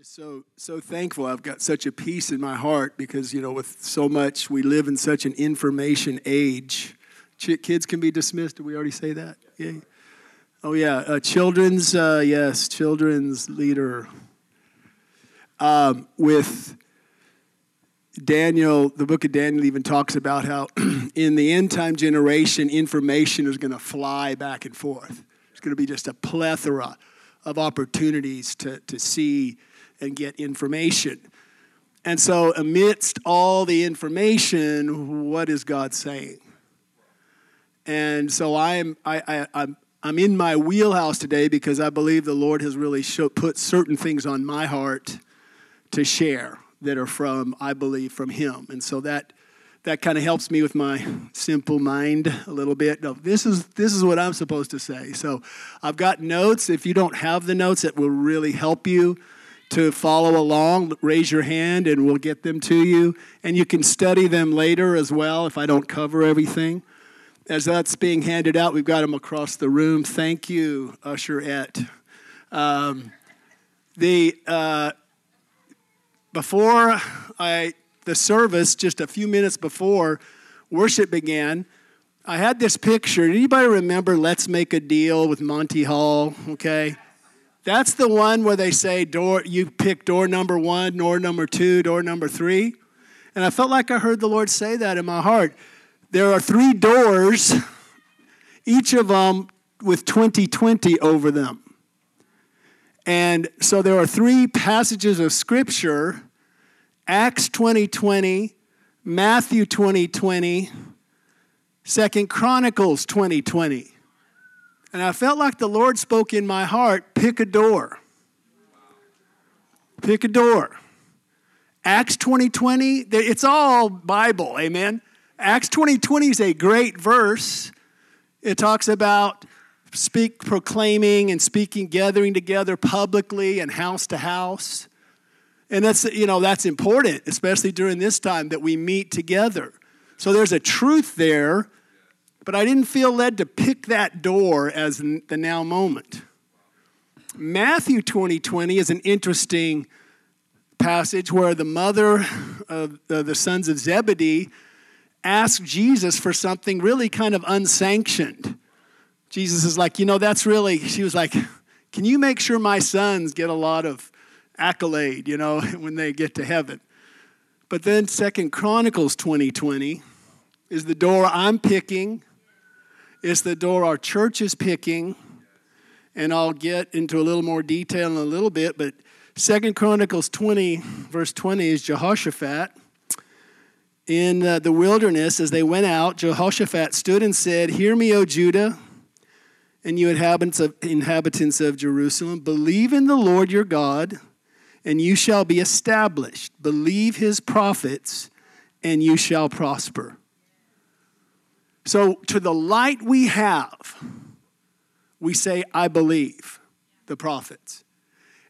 So so thankful. I've got such a peace in my heart because you know with so much we live in such an information age. Ch- kids can be dismissed. Did we already say that? Yeah. Oh yeah. Uh, children's uh, yes, children's leader. Um, with Daniel, the book of Daniel even talks about how in the end time generation, information is going to fly back and forth. It's going to be just a plethora of opportunities to, to see and get information. And so, amidst all the information, what is God saying? And so, I'm, I, I, I'm, I'm in my wheelhouse today because I believe the Lord has really show, put certain things on my heart to share that are from, I believe, from Him. And so that that kind of helps me with my simple mind a little bit. No, this is this is what I'm supposed to say. So I've got notes. If you don't have the notes, that will really help you to follow along, raise your hand and we'll get them to you. And you can study them later as well if I don't cover everything. As that's being handed out, we've got them across the room. Thank you, Usher Et. Um, the uh, before I the service, just a few minutes before worship began, I had this picture. Anybody remember Let's Make a Deal with Monty Hall? Okay. That's the one where they say door you pick door number 1, door number 2, door number 3. And I felt like I heard the Lord say that in my heart. There are three doors, each of them with 2020 over them. And so there are three passages of scripture Acts 2020, Matthew 2020, Second Chronicles 2020. And I felt like the Lord spoke in my heart pick a door. Pick a door. Acts 2020, it's all Bible, amen. Acts 2020 is a great verse. It talks about speak proclaiming and speaking gathering together publicly and house to house. And that's you know that's important, especially during this time that we meet together. So there's a truth there but I didn't feel led to pick that door as the now moment. Matthew 2020 is an interesting passage where the mother of the sons of Zebedee asked Jesus for something really kind of unsanctioned. Jesus is like, you know, that's really, she was like, can you make sure my sons get a lot of accolade, you know, when they get to heaven? But then Second Chronicles 2020 is the door I'm picking it's the door our church is picking, and I'll get into a little more detail in a little bit, but Second Chronicles 20, verse 20 is Jehoshaphat. In uh, the wilderness, as they went out, Jehoshaphat stood and said, Hear me, O Judah, and you inhabitants of, inhabitants of Jerusalem. Believe in the Lord your God, and you shall be established. Believe his prophets, and you shall prosper. So, to the light we have, we say, I believe the prophets.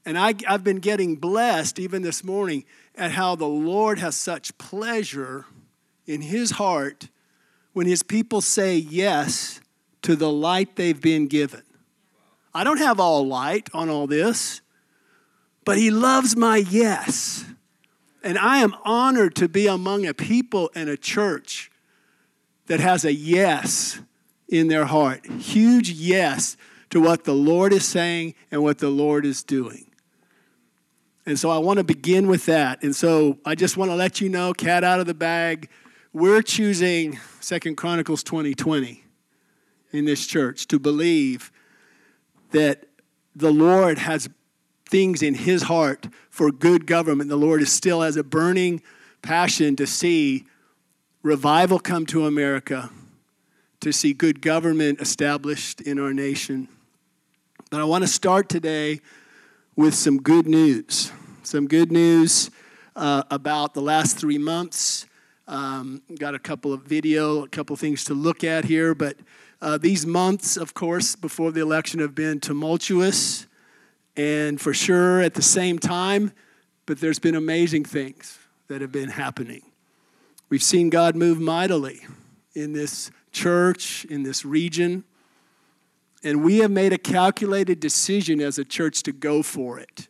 And I, have been getting blessed even this morning at how the Lord has such pleasure in his heart when his people say yes to the light they've been given. I don't have all light on all this, but he loves my yes. And I am honored to be among a people and a church that has a yes in their heart. Huge yes to what the Lord is saying and what the Lord is doing. And so I want to begin with that. And so I just want to let you know, cat out of the bag, we're choosing Second Chronicles 2020 in this church to believe that the Lord has things in his heart for good government. The Lord is still has a burning passion to see revival come to America, to see good government established in our nation. But I want to start today with some good news. Some good news uh, about the last three months. Um, got a couple of video, a couple things to look at here, but uh, these months, of course, before the election have been tumultuous and for sure at the same time, but there's been amazing things that have been happening. We've seen God move mightily in this church, in this region, and we have made a calculated decision as a church to go for it,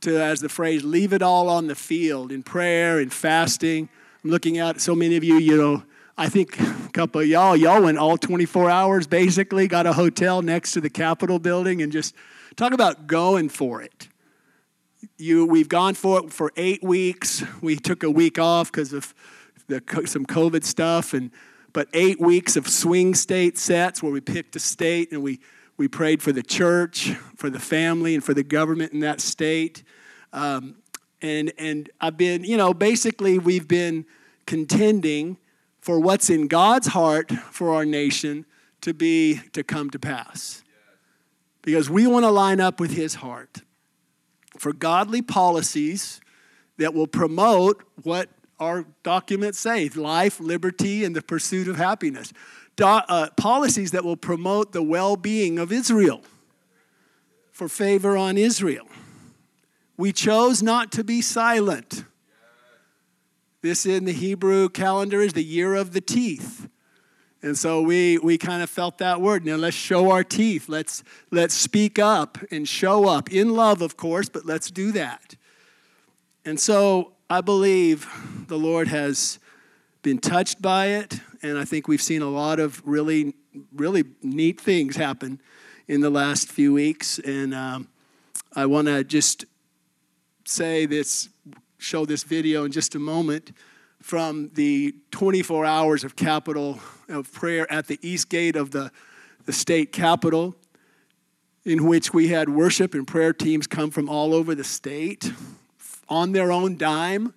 to, as the phrase, leave it all on the field in prayer and fasting. I'm looking out at so many of you, you know, I think a couple of y'all, y'all went all 24 hours basically, got a hotel next to the Capitol building and just talk about going for it. You, we've gone for it for eight weeks. We took a week off because of the, some COVID stuff, and but eight weeks of swing state sets where we picked a state and we, we prayed for the church, for the family, and for the government in that state. Um, and, and I've been, you know, basically we've been contending for what's in God's heart for our nation to be to come to pass. Because we want to line up with his heart for godly policies that will promote what our documents say life, liberty, and the pursuit of happiness. Do, uh, policies that will promote the well being of Israel for favor on Israel. We chose not to be silent. This in the Hebrew calendar is the year of the teeth. And so we, we kind of felt that word. Now let's show our teeth. Let's, let's speak up and show up in love, of course, but let's do that. And so I believe the Lord has been touched by it, and I think we've seen a lot of really, really neat things happen in the last few weeks. And um, I want to just say this, show this video in just a moment from the 24 hours of capital of prayer at the east gate of the, the state capitol, in which we had worship and prayer teams come from all over the state on their own dime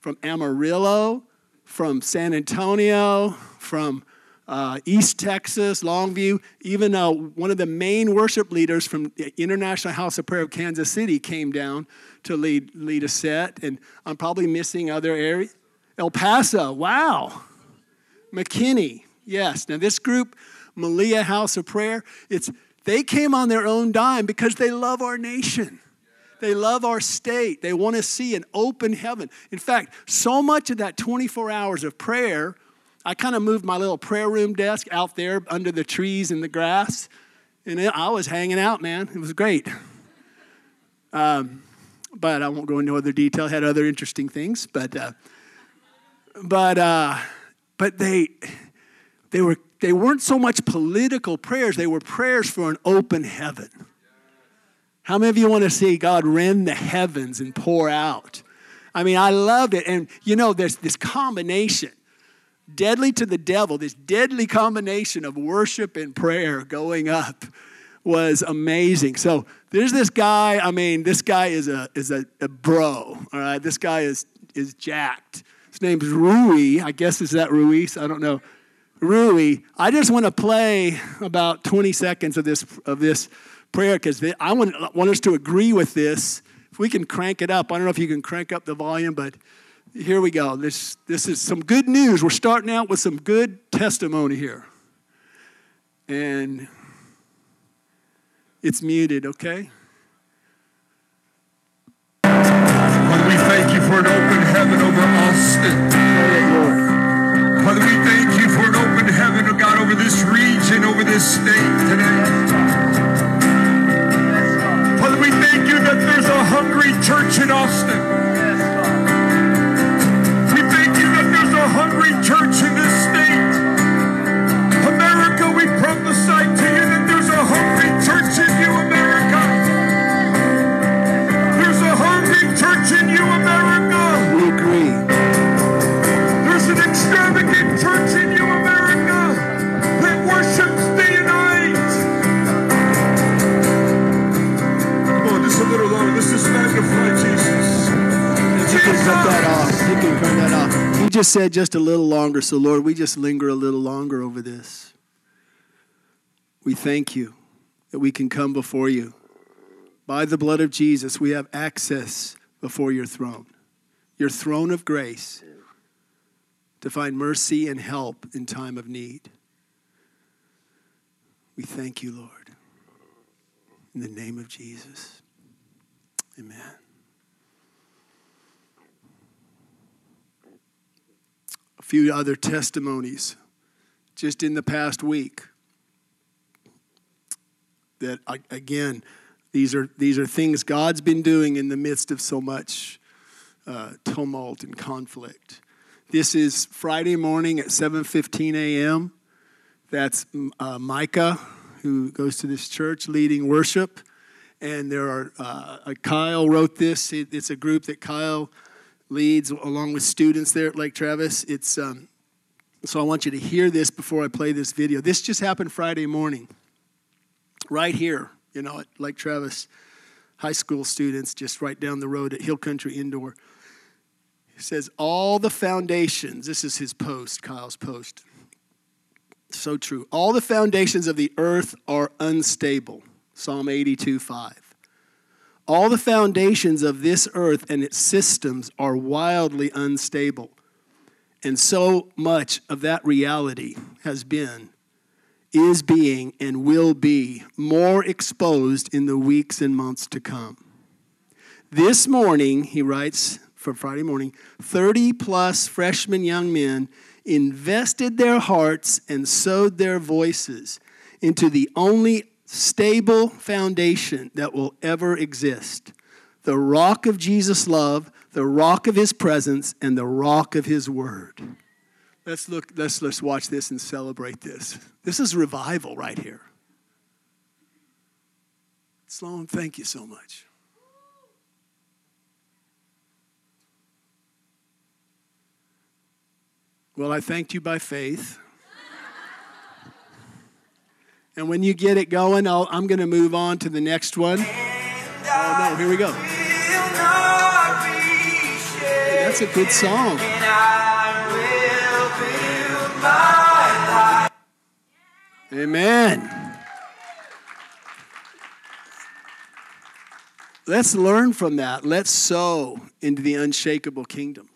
from Amarillo, from San Antonio, from uh, East Texas, Longview. Even uh, one of the main worship leaders from the International House of Prayer of Kansas City came down to lead, lead a set. And I'm probably missing other areas. El Paso, wow. McKinney, yes. Now, this group, Malia House of Prayer, it's, they came on their own dime because they love our nation. They love our state. They want to see an open heaven. In fact, so much of that 24 hours of prayer, I kind of moved my little prayer room desk out there under the trees and the grass, and I was hanging out, man. It was great. Um, but I won't go into other detail. I Had other interesting things, but uh, but uh, but they they were they weren't so much political prayers. They were prayers for an open heaven. How many of you want to see God rend the heavens and pour out? I mean, I loved it. And you know, there's this combination, deadly to the devil, this deadly combination of worship and prayer going up was amazing. So there's this guy, I mean, this guy is a is a, a bro, all right? This guy is is jacked. His name's Rui. I guess is that Ruiz? I don't know. Rui. I just want to play about 20 seconds of this of this prayer because I want, want us to agree with this. If we can crank it up, I don't know if you can crank up the volume, but here we go. This, this is some good news. We're starting out with some good testimony here. And it's muted, okay? Father, we thank you for an open heaven over Austin. Father, we thank you for an open heaven, oh God, over this region, over this state today hungry church in Austin. We thank you that there's a hungry church cut that off. You can cut that off. He just said just a little longer. So, Lord, we just linger a little longer over this. We thank you that we can come before you. By the blood of Jesus, we have access before your throne, your throne of grace, to find mercy and help in time of need. We thank you, Lord. In the name of Jesus. Amen. Few other testimonies just in the past week that, again, These are, these are things God's been doing in the midst of so much uh, tumult and conflict. This is Friday morning at 7:15 a.m. That's uh, Micah, who goes to this church, leading worship. And there are uh, Kyle wrote this. It's a group that Kyle leads along with students there at Lake Travis. It's um, so I want you to hear this before I play this video. This just happened Friday morning, right here, you know, at Lake Travis. High school students just right down the road at Hill Country Indoor. He says, All the foundations, this is his post, Kyle's post. So true. All the foundations of the earth are unstable. Psalm 82 5. All the foundations of this earth and its systems are wildly unstable. And so much of that reality has been, is being, and will be more exposed in the weeks and months to come. This morning, he writes for Friday morning, 30 plus freshman young men invested their hearts and sowed their voices into the only stable foundation that will ever exist the rock of Jesus' love, the rock of his presence, and the rock of his word. Let's look, let's, let's watch this and celebrate this. This is revival right here. Sloan, thank you so much. Well, I thanked you by faith. And when you get it going, i am going to move on to the next one. Oh, no, here we go. Hey, that's a good song. Amen. Let's learn from that. Let's sow into the unshakable kingdom.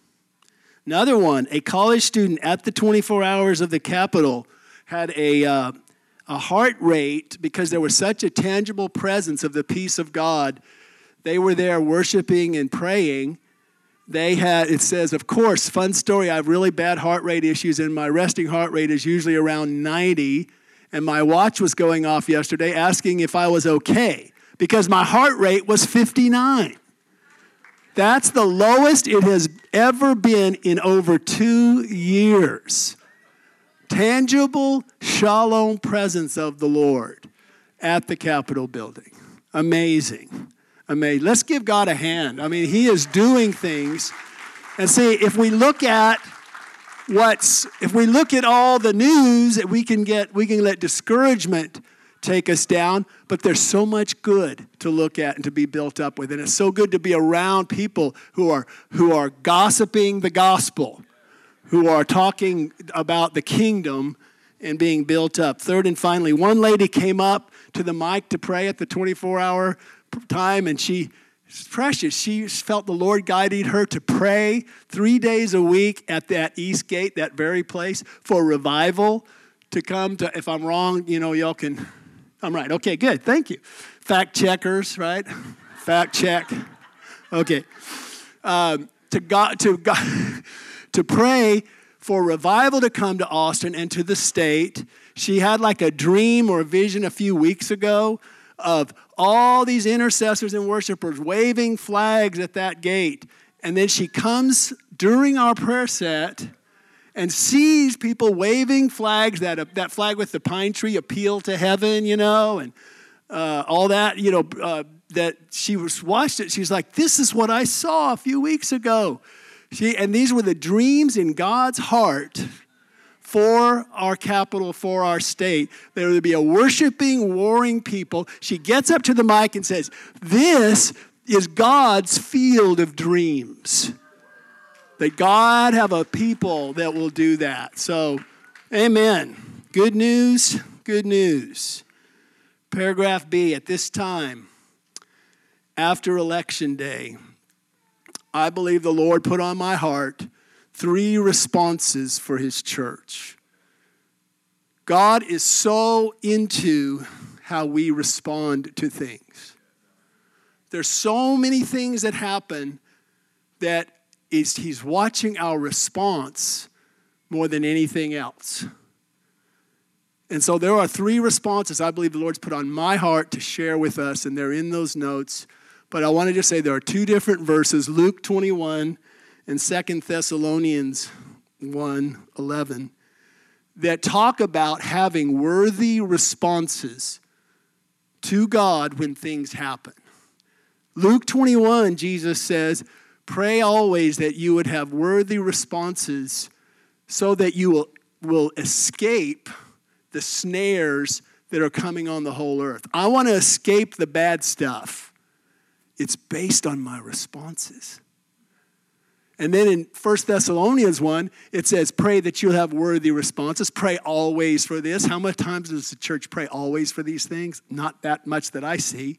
Another one, a college student at the 24 hours of the Capitol had a, uh, a heart rate because there was such a tangible presence of the peace of God. They were there worshiping and praying. They had, it says, of course, fun story. I have really bad heart rate issues, and my resting heart rate is usually around 90. And my watch was going off yesterday asking if I was okay because my heart rate was 59. That's the lowest it has ever been in over two years. Tangible shalom presence of the Lord at the Capitol building. Amazing. Amazing. Let's give God a hand. I mean, He is doing things. And see, if we look at what's, if we look at all the news, that we can get, we can let discouragement take us down, but there's so much good to look at and to be built up with. And it's so good to be around people who are, who are gossiping the gospel, who are talking about the kingdom and being built up. Third and finally, one lady came up to the mic to pray at the 24 hour time, and she precious. She felt the Lord guiding her to pray three days a week at that East Gate, that very place, for revival to come to. If I'm wrong, you know, y'all can I'm right. Okay, good. Thank you. Fact checkers, right? Fact check. Okay. Um, to God, to God, to pray for revival to come to Austin and to the state. She had like a dream or a vision a few weeks ago of all these intercessors and worshipers waving flags at that gate. And then she comes during our prayer set and sees people waving flags, that, uh, that flag with the pine tree appeal to heaven, you know, and uh, all that, you know, uh, that she was watched it. She's like, this is what I saw a few weeks ago. She, and these were the dreams in God's heart for our capital, for our state. There would be a worshiping, warring people. She gets up to the mic and says, This is God's field of dreams that God have a people that will do that. So, amen. Good news, good news. Paragraph B at this time, after election day, I believe the Lord put on my heart three responses for his church. God is so into how we respond to things. There's so many things that happen that is he's watching our response more than anything else. And so there are three responses I believe the Lord's put on my heart to share with us, and they're in those notes. But I want to just say there are two different verses Luke 21 and Second Thessalonians 1 11 that talk about having worthy responses to God when things happen. Luke 21, Jesus says, Pray always that you would have worthy responses so that you will, will escape the snares that are coming on the whole earth. I want to escape the bad stuff. It's based on my responses. And then in 1 Thessalonians 1, it says, Pray that you'll have worthy responses. Pray always for this. How much times does the church pray always for these things? Not that much that I see.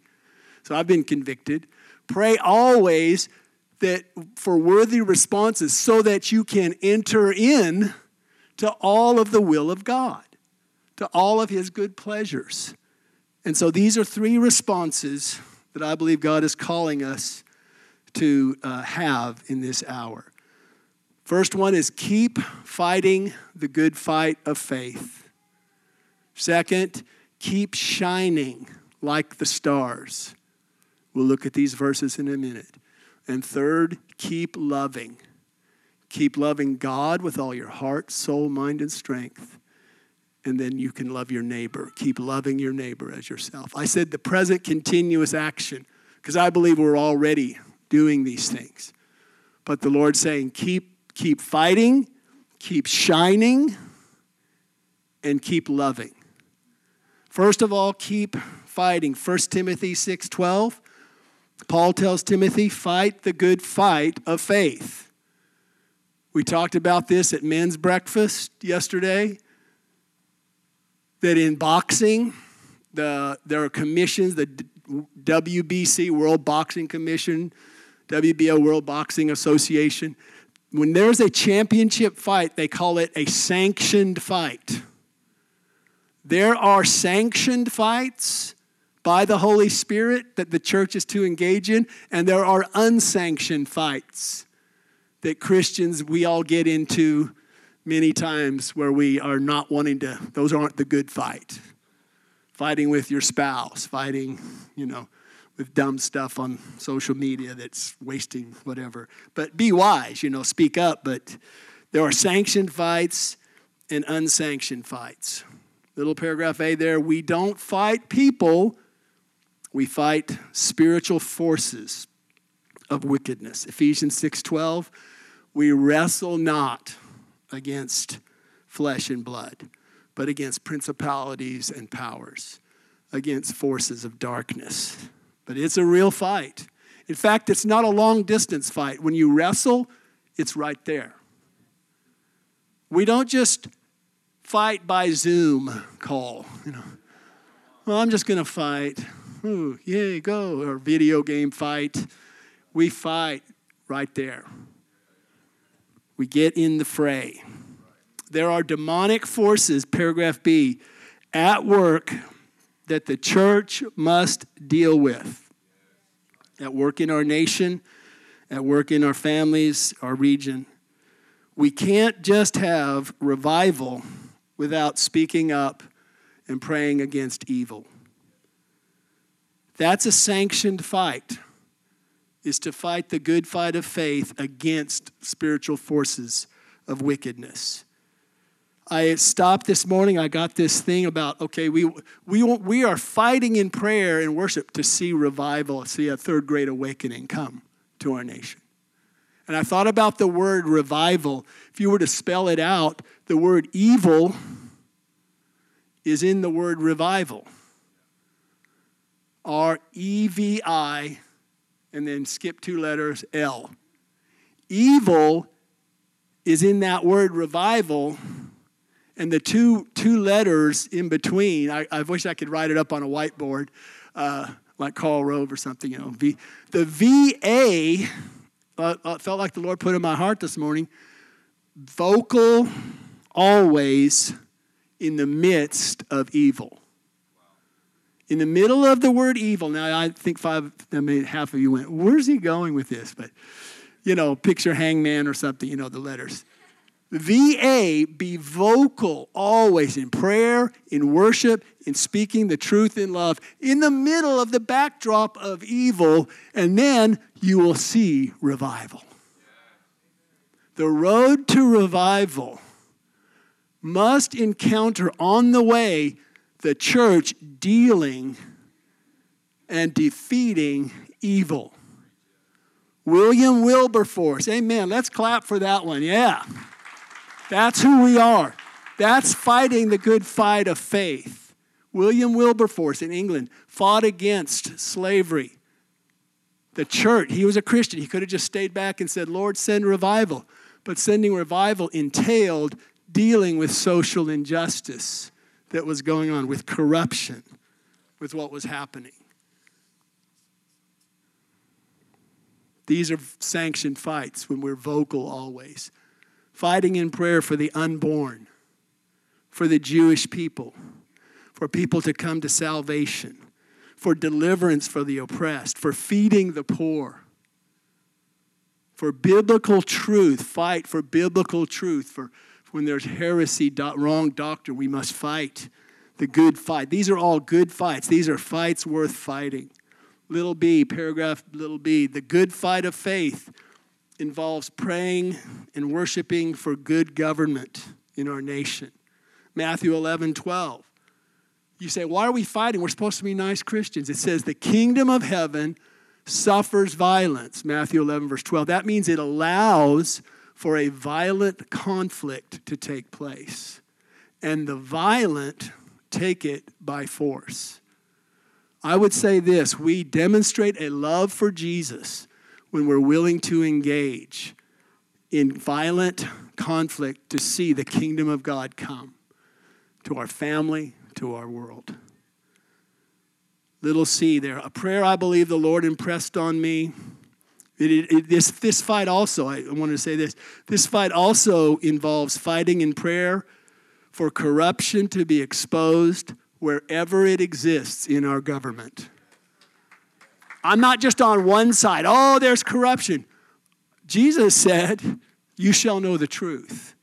So I've been convicted. Pray always that for worthy responses so that you can enter in to all of the will of God, to all of his good pleasures. And so these are three responses that I believe God is calling us to uh, have in this hour. First one is keep fighting the good fight of faith. Second, keep shining like the stars. We'll look at these verses in a minute. And third, keep loving. Keep loving God with all your heart, soul, mind, and strength. And then you can love your neighbor. Keep loving your neighbor as yourself. I said the present continuous action because I believe we're already doing these things. But the Lord's saying, keep, keep fighting, keep shining, and keep loving. First of all, keep fighting. 1 Timothy 6:12. Paul tells Timothy, fight the good fight of faith. We talked about this at men's breakfast yesterday. That in boxing, the, there are commissions, the WBC, World Boxing Commission, WBO World Boxing Association. When there's a championship fight, they call it a sanctioned fight. There are sanctioned fights by the Holy Spirit that the church is to engage in, and there are unsanctioned fights that Christians, we all get into many times where we are not wanting to, those aren't the good fight. Fighting with your spouse, fighting, you know, with dumb stuff on social media that's wasting whatever. But be wise, you know, speak up. But there are sanctioned fights and unsanctioned fights. Little paragraph A there we don't fight people, we fight spiritual forces of wickedness. Ephesians 6:12 we wrestle not against flesh and blood, but against principalities and powers, against forces of darkness but it's a real fight. In fact, it's not a long distance fight. When you wrestle, it's right there. We don't just fight by Zoom call, you know. Well, I'm just going to fight. Ooh, yay, go. Or video game fight. We fight right there. We get in the fray. There are demonic forces, paragraph B, at work that the church must deal with at work in our nation, at work in our families, our region. We can't just have revival without speaking up and praying against evil. That's a sanctioned fight, is to fight the good fight of faith against spiritual forces of wickedness. I stopped this morning. I got this thing about okay, we we we are fighting in prayer and worship to see revival, see a third great awakening come to our nation. And I thought about the word revival. If you were to spell it out, the word evil is in the word revival. R E V I, and then skip two letters L. Evil is in that word revival and the two, two letters in between, I, I wish I could write it up on a whiteboard, uh, like Karl Rove or something, you know. V, the VA uh, uh, felt like the Lord put in my heart this morning vocal always in the midst of evil. In the middle of the word evil, now I think five, I mean, half of you went, where's he going with this? But, you know, picture hangman or something, you know, the letters. VA, be vocal always in prayer, in worship, in speaking the truth in love, in the middle of the backdrop of evil, and then you will see revival. The road to revival must encounter on the way the church dealing and defeating evil. William Wilberforce, amen. Let's clap for that one. Yeah. That's who we are. That's fighting the good fight of faith. William Wilberforce in England fought against slavery. The church, he was a Christian. He could have just stayed back and said, Lord, send revival. But sending revival entailed dealing with social injustice that was going on, with corruption, with what was happening. These are sanctioned fights when we're vocal always. Fighting in prayer for the unborn, for the Jewish people, for people to come to salvation, for deliverance for the oppressed, for feeding the poor, for biblical truth. Fight for biblical truth, for when there's heresy, do- wrong doctrine, we must fight the good fight. These are all good fights. These are fights worth fighting. Little b, paragraph little b, the good fight of faith involves praying and worshiping for good government in our nation. Matthew 11, 12. You say, why are we fighting? We're supposed to be nice Christians. It says, the kingdom of heaven suffers violence. Matthew 11, verse 12. That means it allows for a violent conflict to take place. And the violent take it by force. I would say this we demonstrate a love for Jesus when we're willing to engage in violent conflict to see the kingdom of God come to our family, to our world. Little c there. A prayer I believe the Lord impressed on me it, it, it, this, this fight also, I wanted to say this, this fight also involves fighting in prayer for corruption to be exposed wherever it exists in our government. I'm not just on one side, oh, there's corruption. Jesus said, You shall know the truth,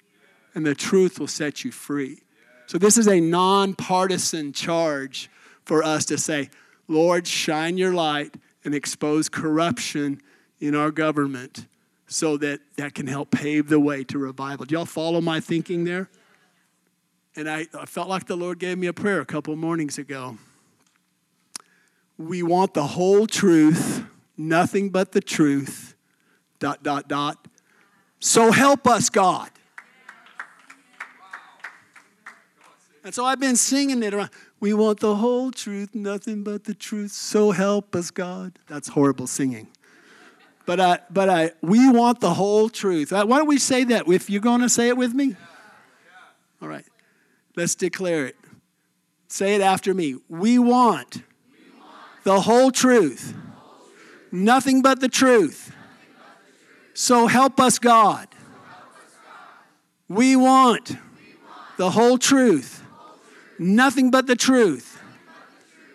and the truth will set you free. So, this is a nonpartisan charge for us to say, Lord, shine your light and expose corruption in our government so that that can help pave the way to revival. Do y'all follow my thinking there? And I, I felt like the Lord gave me a prayer a couple mornings ago. We want the whole truth, nothing but the truth, dot, dot, dot. So help us, God. And so I've been singing it around. We want the whole truth, nothing but the truth. So help us, God. That's horrible singing. But, I, but I, we want the whole truth. Uh, why don't we say that? If you're going to say it with me? All right. Let's declare it. Say it after me. We want, the whole truth, nothing but the truth. So help us, God. We want the whole truth, nothing but the truth.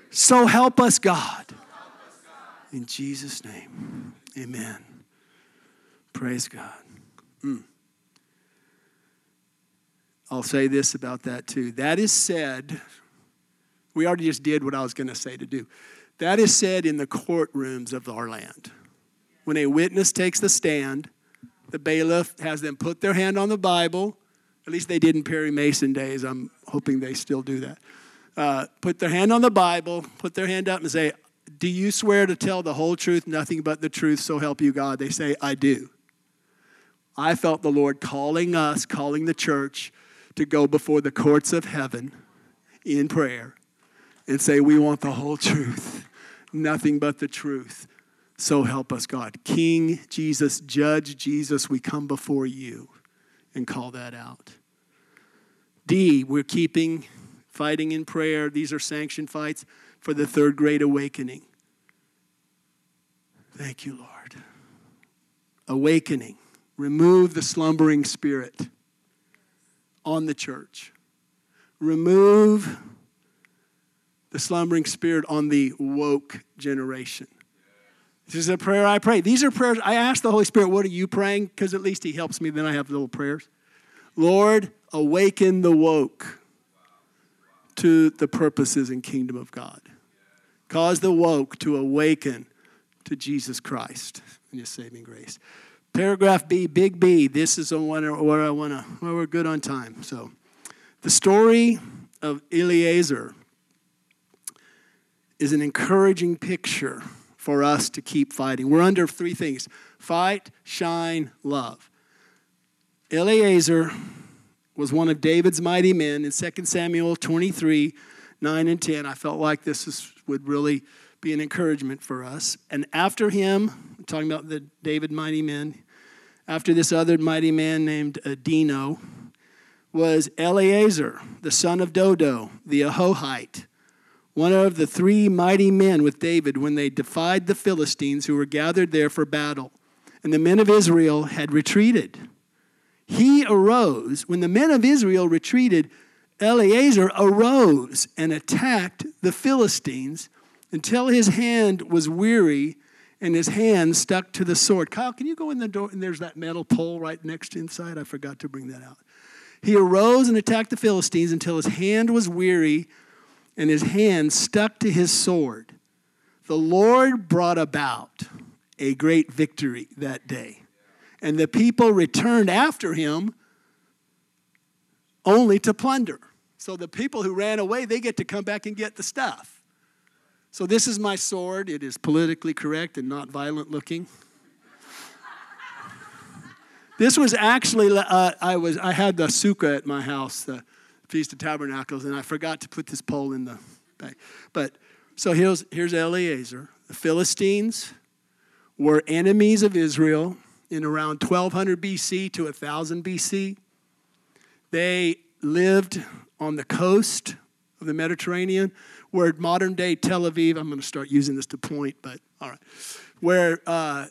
So help us, God. In Jesus' name. Amen. Praise God. Mm. I'll say this about that too. That is said, we already just did what I was going to say to do. That is said in the courtrooms of our land. When a witness takes the stand, the bailiff has them put their hand on the Bible. At least they did in Perry Mason days. I'm hoping they still do that. Uh, put their hand on the Bible, put their hand up and say, do you swear to tell the whole truth, nothing but the truth, so help you God? They say, I do. I felt the Lord calling us, calling the church to go before the courts of heaven in prayer and say, We want the whole truth, nothing but the truth. So help us, God. King Jesus, Judge Jesus, we come before you and call that out. D, we're keeping fighting in prayer. These are sanctioned fights for the third great awakening. Thank you, Lord. Awakening. Remove the slumbering spirit on the church. Remove the slumbering spirit on the woke generation. This is a prayer I pray. These are prayers I ask the Holy Spirit, what are you praying? Because at least He helps me, then I have little prayers. Lord, awaken the woke to the purposes and kingdom of God. Cause the woke to awaken to Jesus Christ and his saving grace. Paragraph B, big B. This is one where I want to, well, we're good on time. So, the story of Eleazar is an encouraging picture for us to keep fighting. We're under three things fight, shine, love. Eleazar was one of David's mighty men in 2 Samuel 23 9 and 10. I felt like this is, would really be an encouragement for us. And after him, talking about the David mighty men, after this other mighty man named Adino was Eleazar, the son of Dodo, the Ahohite, one of the three mighty men with David when they defied the Philistines who were gathered there for battle. And the men of Israel had retreated. He arose. When the men of Israel retreated, Eleazar arose and attacked the Philistines until his hand was weary and his hand stuck to the sword. Kyle, can you go in the door? And there's that metal pole right next inside. I forgot to bring that out. He arose and attacked the Philistines until his hand was weary and his hand stuck to his sword. The Lord brought about a great victory that day. And the people returned after him only to plunder. So the people who ran away, they get to come back and get the stuff. So this is my sword. It is politically correct and not violent looking. this was actually uh, I was I had the sukkah at my house, the Feast of Tabernacles, and I forgot to put this pole in the bag. But so here's here's Eleazar. The Philistines were enemies of Israel in around 1200 BC to 1000 BC. They lived on the coast of the Mediterranean where modern day Tel Aviv, I'm going to start using this to point, but all right, where, uh,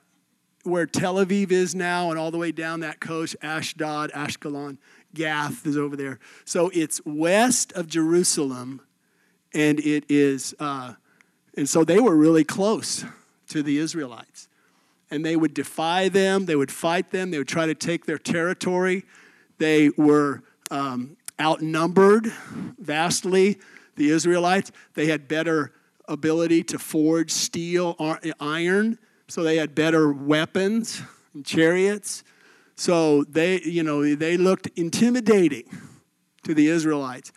where Tel Aviv is now and all the way down that coast, Ashdod, Ashkelon, Gath is over there. So it's west of Jerusalem, and it is, uh, and so they were really close to the Israelites. And they would defy them, they would fight them, they would try to take their territory. They were um, outnumbered vastly the Israelites. They had better ability to forge steel, iron, so they had better weapons and chariots. So they, you know, they looked intimidating to the Israelites.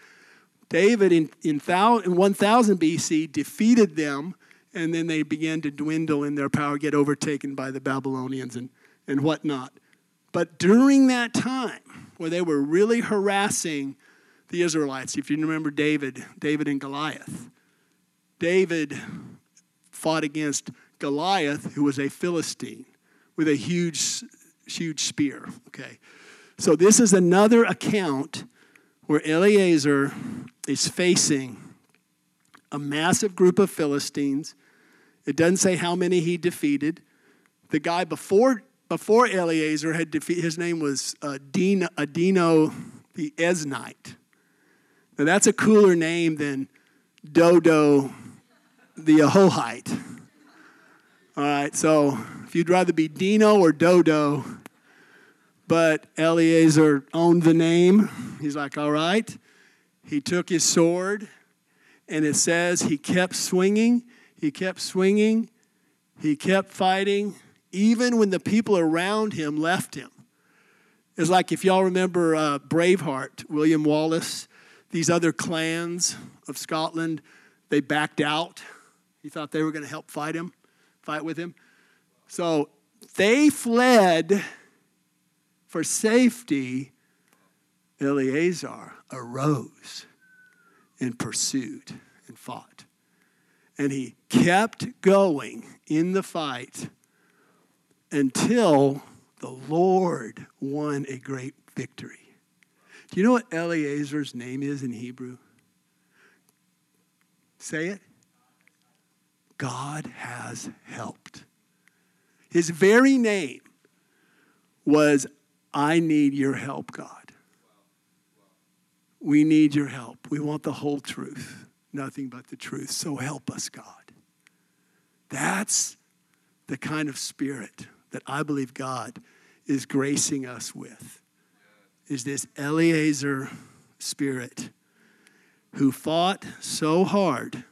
David in, in, in 1000 BC defeated them, and then they began to dwindle in their power, get overtaken by the Babylonians and, and whatnot. But during that time, where they were really harassing the Israelites. If you remember David, David and Goliath. David fought against Goliath, who was a Philistine with a huge, huge spear. Okay. So this is another account where Eleazar is facing a massive group of Philistines. It doesn't say how many he defeated. The guy before before Eleazar had defeated, his name was uh, Adino, Adino the Eznite. Now, that's a cooler name than Dodo the Ahohite. All right, so if you'd rather be Dino or Dodo, but Eleazar owned the name, he's like, all right. He took his sword, and it says he kept swinging, he kept swinging, he kept fighting, even when the people around him left him. It's like if y'all remember uh, Braveheart, William Wallace these other clans of Scotland, they backed out. He thought they were going to help fight him, fight with him. So they fled for safety. Eleazar arose and pursued and fought. And he kept going in the fight until the Lord won a great victory. Do you know what Eleazar's name is in Hebrew? Say it. God has helped. His very name was, I need your help, God. We need your help. We want the whole truth, nothing but the truth. So help us, God. That's the kind of spirit that I believe God is gracing us with is this Eleazar spirit who fought so hard,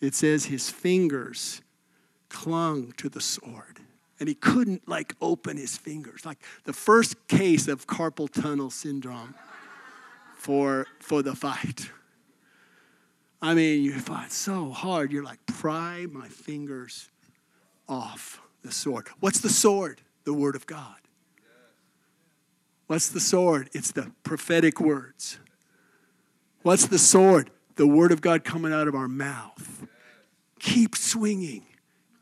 it says his fingers clung to the sword. And he couldn't like open his fingers. Like the first case of carpal tunnel syndrome for, for the fight. I mean, you fought so hard, you're like, pry my fingers off the sword. What's the sword? The Word of God. What's the sword? It's the prophetic words. What's the sword? The Word of God coming out of our mouth. Keep swinging,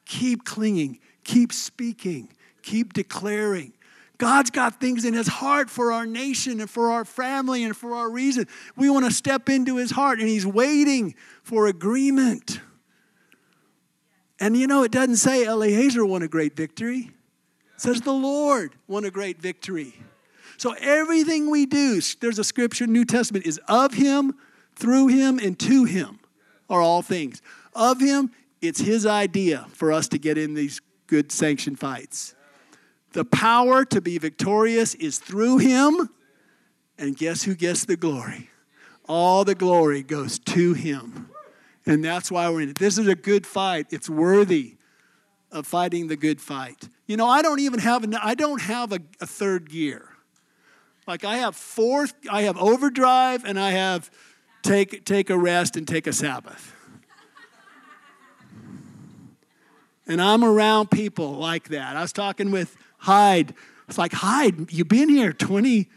keep clinging, keep speaking, keep declaring. God's got things in his heart for our nation and for our family and for our reason. We want to step into his heart, and he's waiting for agreement. And you know, it doesn't say Eleazar won a great victory, it says the Lord won a great victory. So everything we do, there's a scripture, New Testament, is of him, through him, and to him are all things. Of him, it's his idea for us to get in these good sanctioned fights. The power to be victorious is through him. And guess who gets the glory? All the glory goes to him. And that's why we're in it. This is a good fight. It's worthy of fighting the good fight. You know, I don't even have a, I don't have a, a third gear. Like I have fourth, I have overdrive and I have take take a rest and take a Sabbath. and I'm around people like that. I was talking with Hyde. It's like, Hyde, you've been here 20,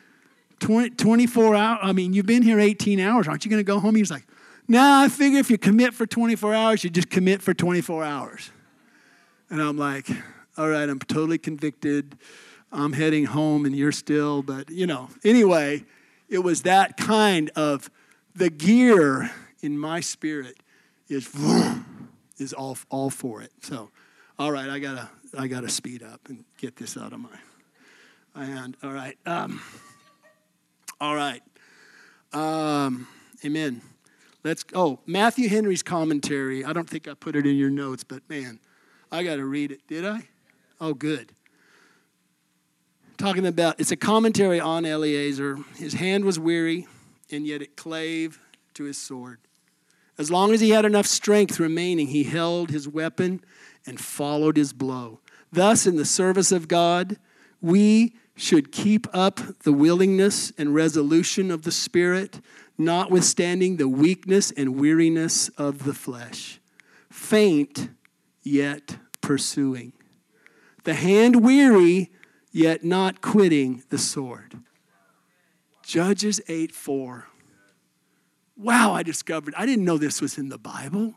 20 24 hours. I mean, you've been here 18 hours. Aren't you going to go home? He's like, nah, I figure if you commit for 24 hours, you just commit for 24 hours. And I'm like, all right, I'm totally convicted. I'm heading home and you're still, but you know, anyway, it was that kind of the gear in my spirit is is all, all for it. So, all right, I gotta I got to speed up and get this out of my hand. All right. Um, all right. Um, amen. Let's. Oh, Matthew Henry's commentary. I don't think I put it in your notes, but man, I got to read it. Did I? Oh, good. Talking about it's a commentary on Eleazar. His hand was weary, and yet it clave to his sword. As long as he had enough strength remaining, he held his weapon and followed his blow. Thus, in the service of God, we should keep up the willingness and resolution of the Spirit, notwithstanding the weakness and weariness of the flesh. Faint, yet pursuing. The hand weary, yet not quitting the sword. Judges 8 4. Wow, I discovered, I didn't know this was in the Bible.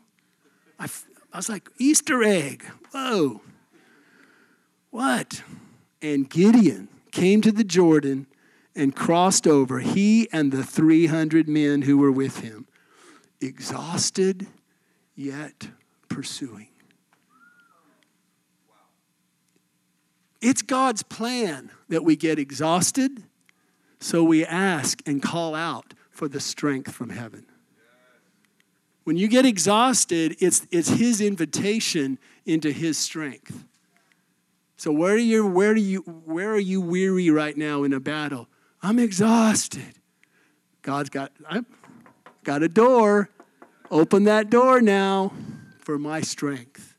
I, I was like, Easter egg. Whoa. What? And Gideon came to the Jordan and crossed over, he and the 300 men who were with him, exhausted yet pursuing. It's God's plan that we get exhausted, so we ask and call out for the strength from heaven. When you get exhausted, it's, it's His invitation into His strength. So where are you where are you where are you weary right now in a battle? I'm exhausted. God's got I've got a door. Open that door now for my strength.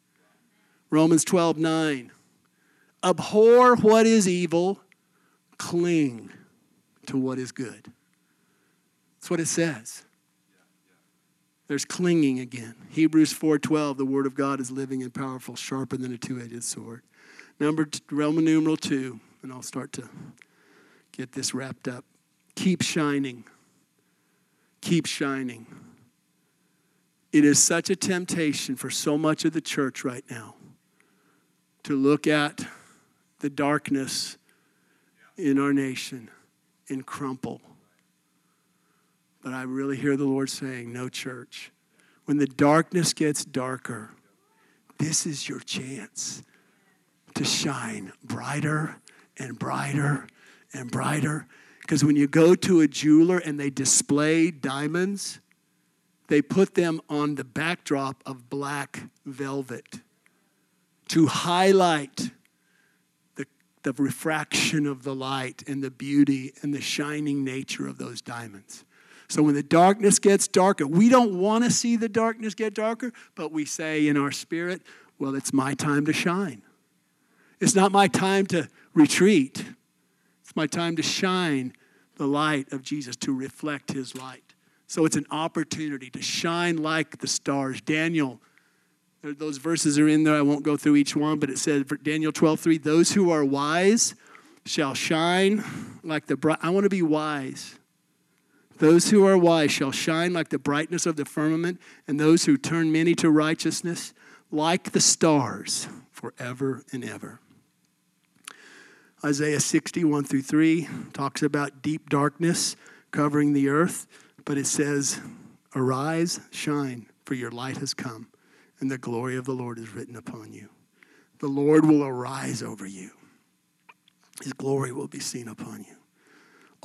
Romans 12, 9. Abhor what is evil, cling to what is good. That's what it says. There's clinging again. Hebrews 4:12, the word of God is living and powerful, sharper than a two-edged sword. Number Roman numeral two, and I'll start to get this wrapped up. Keep shining. Keep shining. It is such a temptation for so much of the church right now to look at the darkness in our nation and crumple. But I really hear the Lord saying, No, church. When the darkness gets darker, this is your chance to shine brighter and brighter and brighter. Because when you go to a jeweler and they display diamonds, they put them on the backdrop of black velvet to highlight the, the refraction of the light and the beauty and the shining nature of those diamonds. So when the darkness gets darker, we don't want to see the darkness get darker, but we say in our spirit, well, it's my time to shine. It's not my time to retreat. My time to shine the light of Jesus, to reflect his light. So it's an opportunity to shine like the stars. Daniel, those verses are in there. I won't go through each one, but it says, Daniel 12, 3, those who are wise shall shine like the bright. I want to be wise. Those who are wise shall shine like the brightness of the firmament, and those who turn many to righteousness like the stars forever and ever. Isaiah 61 through 3 talks about deep darkness covering the earth, but it says, Arise, shine, for your light has come, and the glory of the Lord is written upon you. The Lord will arise over you, His glory will be seen upon you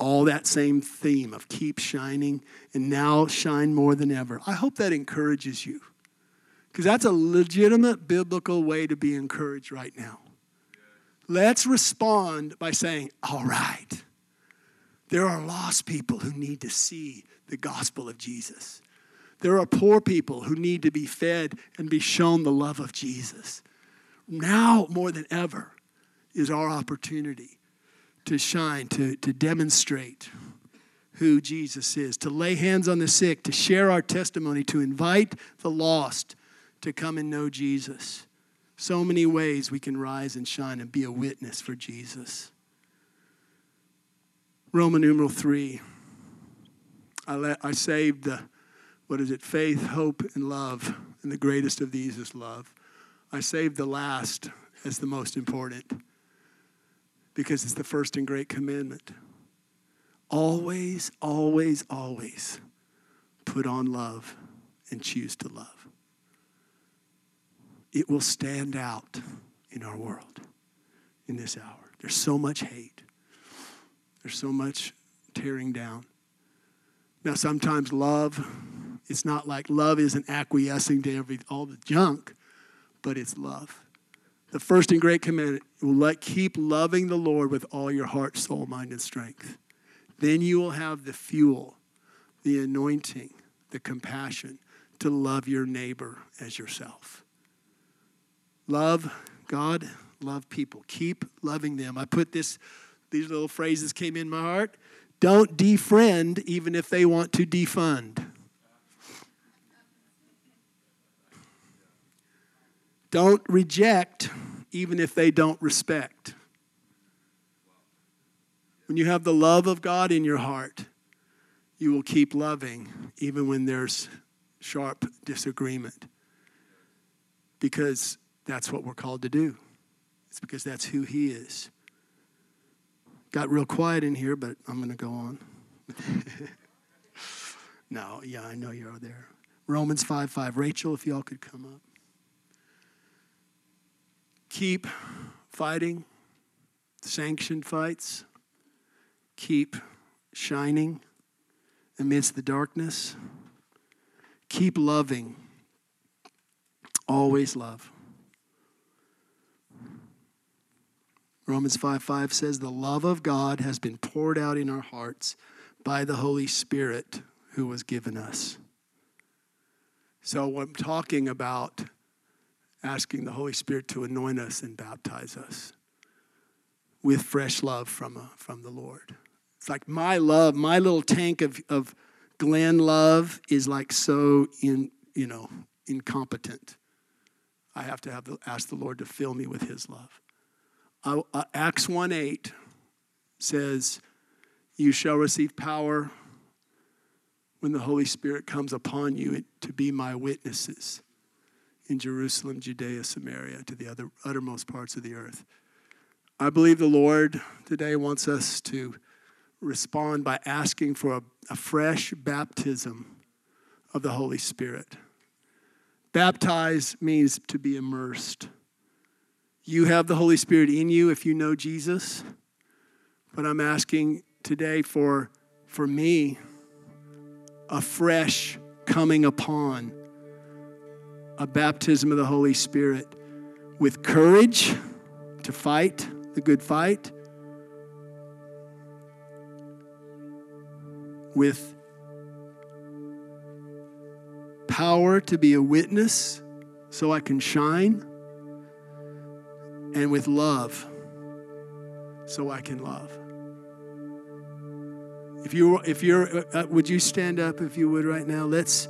all that same theme of keep shining and now shine more than ever. I hope that encourages you because that's a legitimate biblical way to be encouraged right now. Let's respond by saying, All right, there are lost people who need to see the gospel of Jesus. There are poor people who need to be fed and be shown the love of Jesus. Now, more than ever, is our opportunity to shine, to, to demonstrate who Jesus is, to lay hands on the sick, to share our testimony, to invite the lost to come and know Jesus. So many ways we can rise and shine and be a witness for Jesus. Roman numeral 3. I, let, I saved the, what is it, faith, hope, and love. And the greatest of these is love. I saved the last as the most important because it's the first and great commandment. Always, always, always put on love and choose to love. It will stand out in our world in this hour. There's so much hate, there's so much tearing down. Now, sometimes love, it's not like love isn't acquiescing to every, all the junk, but it's love. The first and great commandment will let keep loving the Lord with all your heart, soul, mind, and strength. Then you will have the fuel, the anointing, the compassion to love your neighbor as yourself. Love God, love people. Keep loving them. I put this, these little phrases came in my heart. Don't defriend even if they want to defund. Don't reject even if they don't respect. When you have the love of God in your heart, you will keep loving even when there's sharp disagreement. Because that's what we're called to do. It's because that's who He is. Got real quiet in here, but I'm going to go on. no, yeah, I know you're there. Romans 5 5. Rachel, if y'all could come up. Keep fighting sanctioned fights. Keep shining amidst the darkness. Keep loving. Always love. Romans 5 5 says, The love of God has been poured out in our hearts by the Holy Spirit who was given us. So, I'm talking about asking the Holy Spirit to anoint us and baptize us with fresh love from, uh, from the Lord. It's like my love, my little tank of, of Glenn love is like so in, you know, incompetent. I have to have the, ask the Lord to fill me with his love. I, uh, Acts 1 8 says, You shall receive power when the Holy Spirit comes upon you to be my witnesses in Jerusalem, Judea, Samaria, to the other uttermost parts of the earth. I believe the Lord today wants us to respond by asking for a, a fresh baptism of the Holy Spirit. Baptize means to be immersed. You have the Holy Spirit in you if you know Jesus, but I'm asking today for, for me a fresh coming upon a baptism of the Holy Spirit with courage to fight the good fight with power to be a witness so I can shine, and with love so I can love. If you if you're uh, uh, would you stand up if you would right now? Let's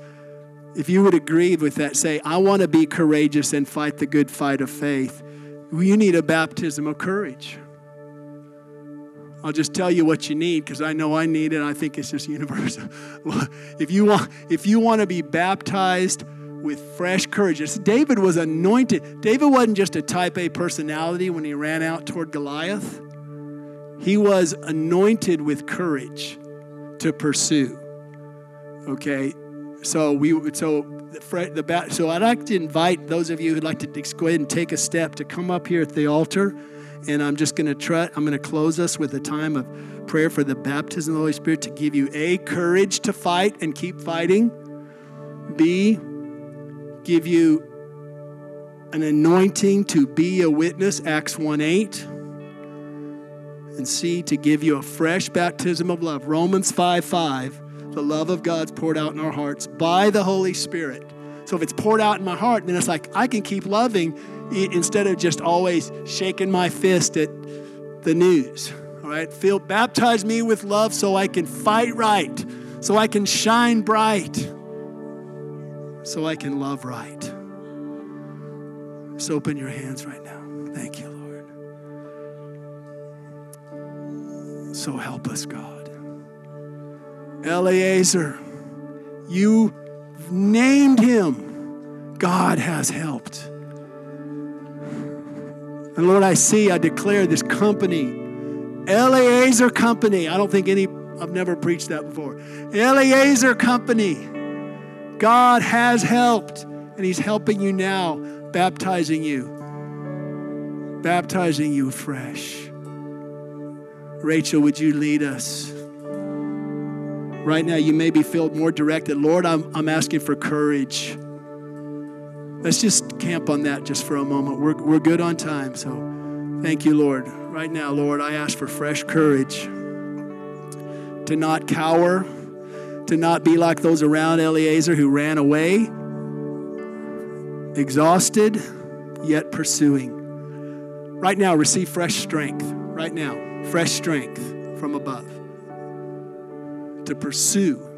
if you would agree with that, say, I want to be courageous and fight the good fight of faith. You need a baptism of courage. I'll just tell you what you need because I know I need it. I think it's just universal. if you want, if you want to be baptized with fresh courage, David was anointed. David wasn't just a type A personality when he ran out toward Goliath. He was anointed with courage to pursue. Okay, so we so the so I'd like to invite those of you who'd like to go ahead and take a step to come up here at the altar, and I'm just going to try. I'm going to close us with a time of prayer for the baptism of the Holy Spirit to give you a courage to fight and keep fighting. B, give you an anointing to be a witness. Acts 1 8 and C, to give you a fresh baptism of love. Romans 5 5 the love of God's poured out in our hearts by the Holy Spirit. So if it's poured out in my heart, then it's like I can keep loving instead of just always shaking my fist at the news. All right? Feel baptize me with love so I can fight right, so I can shine bright, so I can love right. Just open your hands right now. Thank you, Lord. So help us, God. Eleazar, you named him. God has helped. And Lord, I see, I declare this company, Eleazar Company. I don't think any, I've never preached that before. Eleazar Company. God has helped, and He's helping you now, baptizing you, baptizing you afresh. Rachel, would you lead us? Right now, you may be filled more directed. Lord, I'm, I'm asking for courage. Let's just camp on that just for a moment. We're, we're good on time, so thank you, Lord. Right now, Lord, I ask for fresh courage to not cower, to not be like those around Eleazar who ran away, exhausted, yet pursuing. Right now, receive fresh strength. Right now, fresh strength from above to pursue